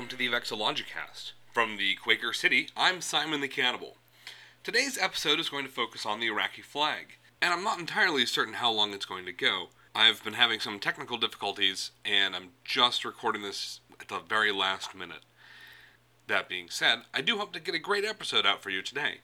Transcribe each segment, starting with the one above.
welcome to the Vexillogicast. From the Quaker City, I'm Simon the Cannibal. Today's episode is going to focus on the Iraqi flag, and I'm not entirely certain how long it's going to go. I've been having some technical difficulties, and I'm just recording this at the very last minute. That being said, I do hope to get a great episode out for you today.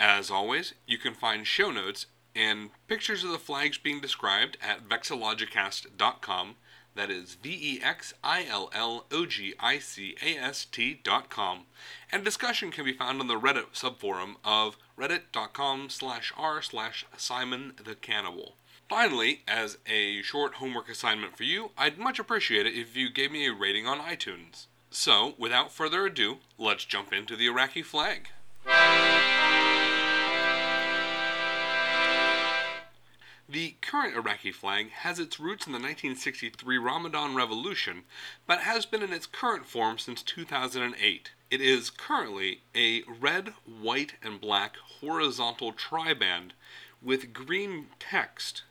As always, you can find show notes and pictures of the flags being described at vexillogicast.com. That is V E X I L L O G I C A S T dot com. And discussion can be found on the Reddit subforum of reddit.com slash r slash Simon the Cannibal. Finally, as a short homework assignment for you, I'd much appreciate it if you gave me a rating on iTunes. So, without further ado, let's jump into the Iraqi flag. The current Iraqi flag has its roots in the 1963 Ramadan Revolution, but has been in its current form since 2008. It is currently a red, white, and black horizontal triband with green text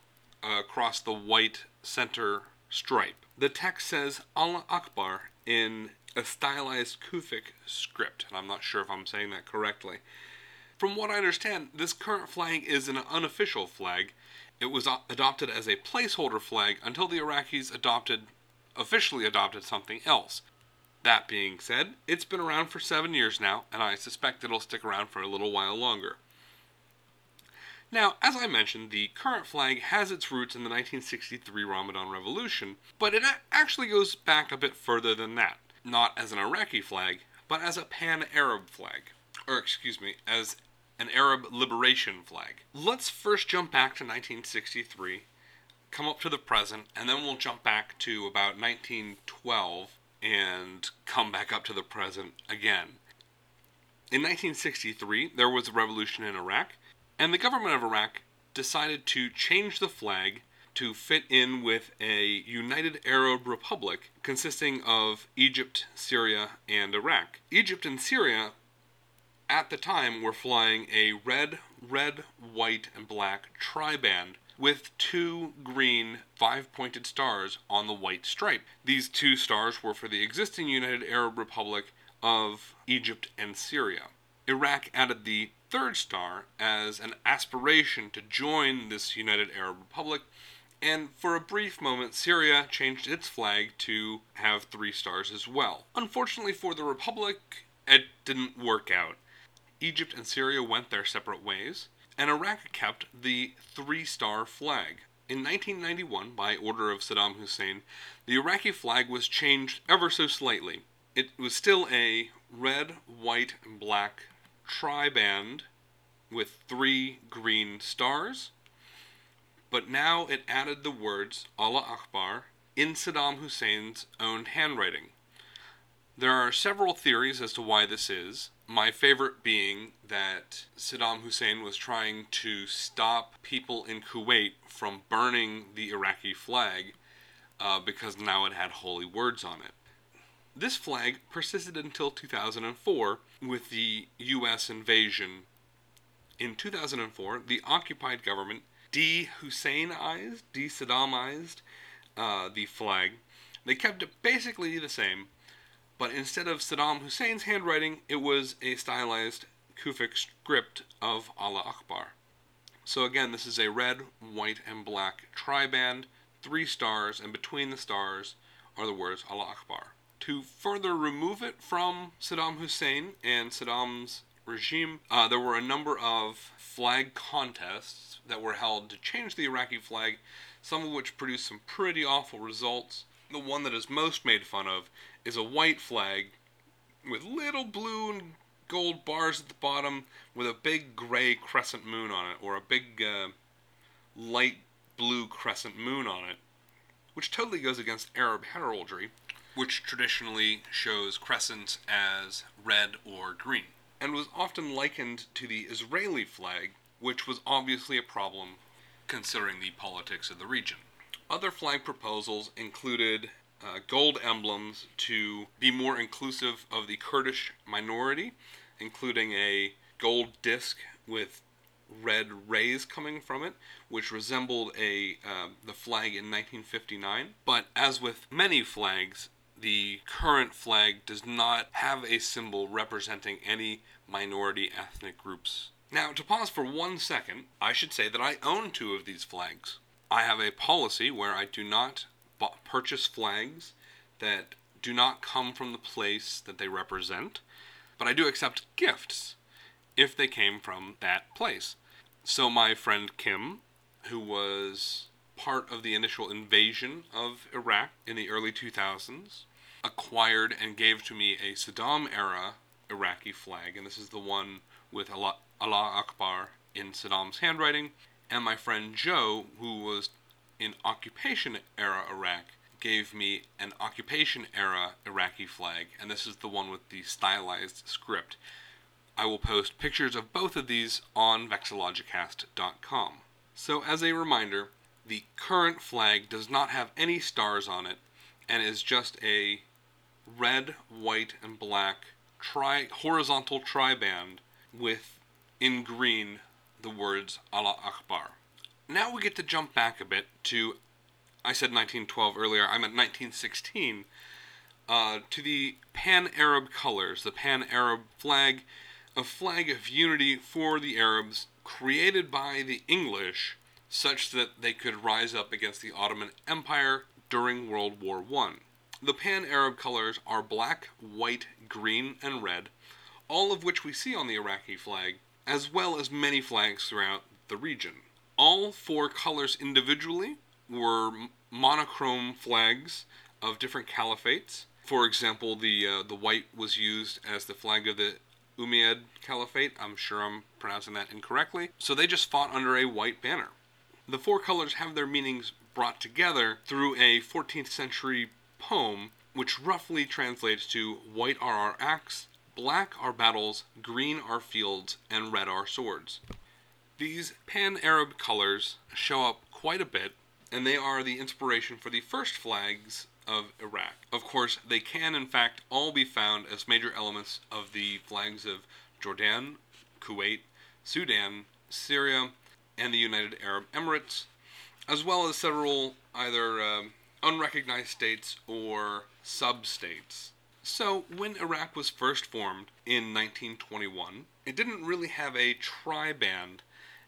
across the white center stripe. The text says Allah Akbar in a stylized Kufic script, and I'm not sure if I'm saying that correctly. From what I understand, this current flag is an unofficial flag. It was adopted as a placeholder flag until the Iraqis adopted officially adopted something else. That being said, it's been around for 7 years now, and I suspect it'll stick around for a little while longer. Now, as I mentioned, the current flag has its roots in the 1963 Ramadan Revolution, but it actually goes back a bit further than that. Not as an Iraqi flag, but as a pan Arab flag. Or, excuse me, as an Arab liberation flag. Let's first jump back to 1963, come up to the present, and then we'll jump back to about 1912 and come back up to the present again. In 1963, there was a revolution in Iraq, and the government of Iraq decided to change the flag to fit in with a united Arab republic consisting of Egypt, Syria, and Iraq. Egypt and Syria at the time were flying a red, red, white, and black triband with two green five pointed stars on the white stripe. These two stars were for the existing United Arab Republic of Egypt and Syria. Iraq added the third star as an aspiration to join this United Arab Republic, and for a brief moment, Syria changed its flag to have three stars as well. Unfortunately for the Republic, it didn't work out. Egypt and Syria went their separate ways, and Iraq kept the three star flag. In 1991, by order of Saddam Hussein, the Iraqi flag was changed ever so slightly. It was still a red, white, and black triband with three green stars, but now it added the words Allah Akbar in Saddam Hussein's own handwriting. There are several theories as to why this is, my favorite being that Saddam Hussein was trying to stop people in Kuwait from burning the Iraqi flag uh, because now it had holy words on it. This flag persisted until 2004 with the U.S. invasion. In 2004, the occupied government de Husseinized, de Saddamized uh, the flag. They kept it basically the same, but instead of Saddam Hussein's handwriting, it was a stylized Kufic script of Allah Akbar. So again, this is a red, white, and black triband, three stars, and between the stars are the words Allah Akbar. To further remove it from Saddam Hussein and Saddam's regime, uh, there were a number of flag contests that were held to change the Iraqi flag, some of which produced some pretty awful results. The one that is most made fun of is a white flag with little blue and gold bars at the bottom with a big gray crescent moon on it, or a big uh, light blue crescent moon on it, which totally goes against Arab heraldry, which traditionally shows crescents as red or green, and was often likened to the Israeli flag, which was obviously a problem considering the politics of the region. Other flag proposals included uh, gold emblems to be more inclusive of the Kurdish minority, including a gold disc with red rays coming from it, which resembled a uh, the flag in 1959. But as with many flags, the current flag does not have a symbol representing any minority ethnic groups. Now, to pause for one second, I should say that I own two of these flags. I have a policy where I do not purchase flags that do not come from the place that they represent, but I do accept gifts if they came from that place. So, my friend Kim, who was part of the initial invasion of Iraq in the early 2000s, acquired and gave to me a Saddam era Iraqi flag, and this is the one with Allah, Allah Akbar in Saddam's handwriting. And my friend Joe, who was in occupation era Iraq, gave me an occupation era Iraqi flag, and this is the one with the stylized script. I will post pictures of both of these on vexillogicast.com. So, as a reminder, the current flag does not have any stars on it and is just a red, white, and black tri horizontal triband with in green the words Allah Akbar. Now we get to jump back a bit to I said 1912 earlier, I meant 1916, uh, to the Pan Arab colors, the Pan Arab flag, a flag of unity for the Arabs created by the English such that they could rise up against the Ottoman Empire during World War I. The Pan Arab colors are black, white, green, and red, all of which we see on the Iraqi flag, as well as many flags throughout the region. All four colors individually were monochrome flags of different caliphates. For example, the uh, the white was used as the flag of the Umayyad Caliphate. I'm sure I'm pronouncing that incorrectly. So they just fought under a white banner. The four colors have their meanings brought together through a 14th century poem, which roughly translates to white are our acts, black are battles, green are fields, and red are swords. These pan Arab colors show up quite a bit and they are the inspiration for the first flags of Iraq. Of course, they can in fact all be found as major elements of the flags of Jordan, Kuwait, Sudan, Syria, and the United Arab Emirates, as well as several either um, unrecognized states or sub states. So, when Iraq was first formed in 1921, it didn't really have a tri band.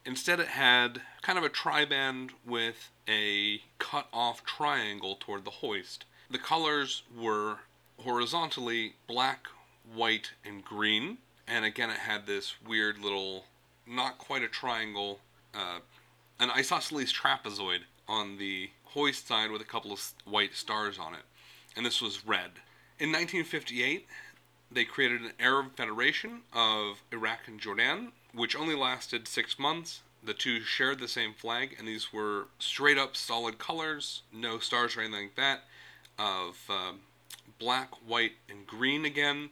Instead, it had kind of a tri band with a cut off triangle toward the hoist. The colors were horizontally black, white, and green. And again, it had this weird little, not quite a triangle, uh, an isosceles trapezoid on the hoist side with a couple of white stars on it. And this was red. In 1958, they created an Arab Federation of Iraq and Jordan, which only lasted six months. The two shared the same flag, and these were straight up solid colors, no stars or anything like that, of uh, black, white, and green again.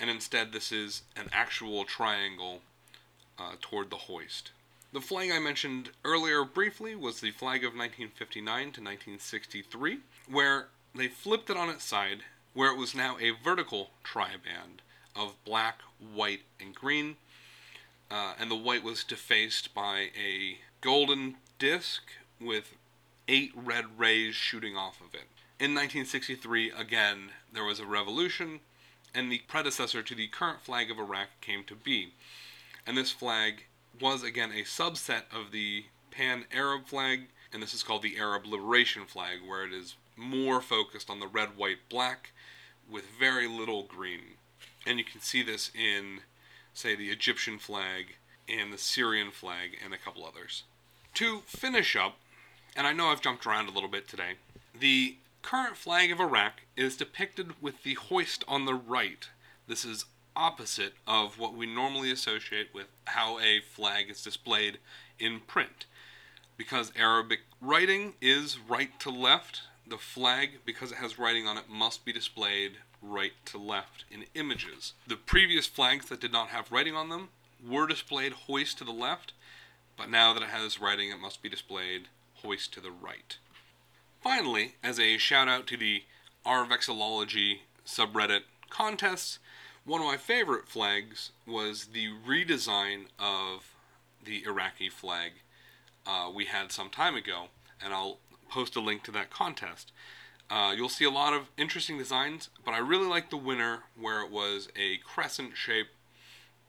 And instead, this is an actual triangle uh, toward the hoist. The flag I mentioned earlier briefly was the flag of 1959 to 1963, where they flipped it on its side, where it was now a vertical triband of black, white, and green uh, and the white was defaced by a golden disc with eight red rays shooting off of it. In 1963, again, there was a revolution, and the predecessor to the current flag of Iraq came to be. And this flag was again a subset of the pan Arab flag, and this is called the Arab Liberation Flag, where it is more focused on the red, white, black with very little green. And you can see this in say, the Egyptian flag and the Syrian flag and a couple others. To finish up, and I know I've jumped around a little bit today, the current flag of Iraq is depicted with the hoist on the right. This is opposite of what we normally associate with how a flag is displayed in print. Because Arabic writing is right to left, the flag, because it has writing on it, must be displayed right to left in images. The previous flags that did not have writing on them were displayed hoist to the left, but now that it has writing, it must be displayed hoist to the right. Finally, as a shout out to the R Vexillology subreddit contests, one of my favorite flags was the redesign of the Iraqi flag uh, we had some time ago, and I'll post a link to that contest. Uh, you'll see a lot of interesting designs, but I really like the winner where it was a crescent shape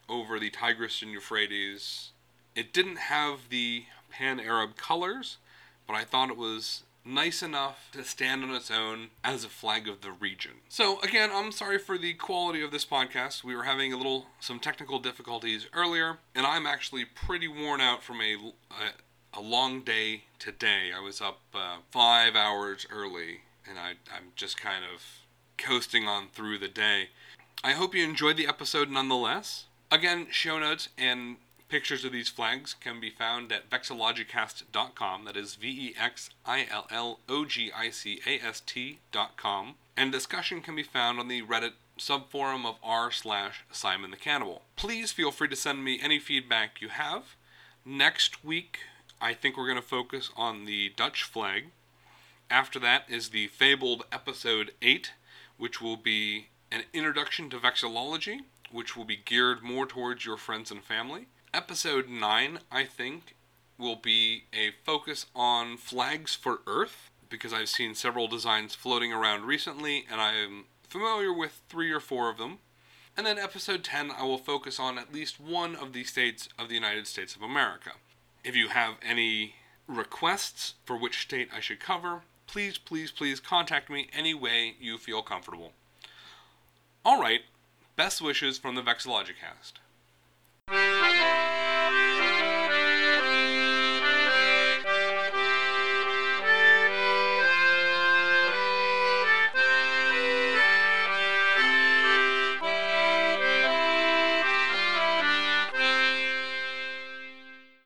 over the Tigris and Euphrates. It didn't have the pan Arab colors, but I thought it was nice enough to stand on its own as a flag of the region. So again, I'm sorry for the quality of this podcast. We were having a little some technical difficulties earlier, and I'm actually pretty worn out from a a, a long day today. I was up uh, five hours early, and I, I'm just kind of coasting on through the day. I hope you enjoyed the episode nonetheless. Again, show notes and Pictures of these flags can be found at vexillogicast.com. That is V E X I L L O G I C A S T.com. And discussion can be found on the Reddit subforum of r slash Simon the Cannibal. Please feel free to send me any feedback you have. Next week, I think we're going to focus on the Dutch flag. After that is the fabled episode 8, which will be an introduction to vexillology, which will be geared more towards your friends and family episode 9, I think, will be a focus on flags for Earth because I've seen several designs floating around recently and I'm familiar with three or four of them. And then episode 10, I will focus on at least one of the states of the United States of America. If you have any requests for which state I should cover, please, please, please contact me any way you feel comfortable. All right, best wishes from the Vexillogicast.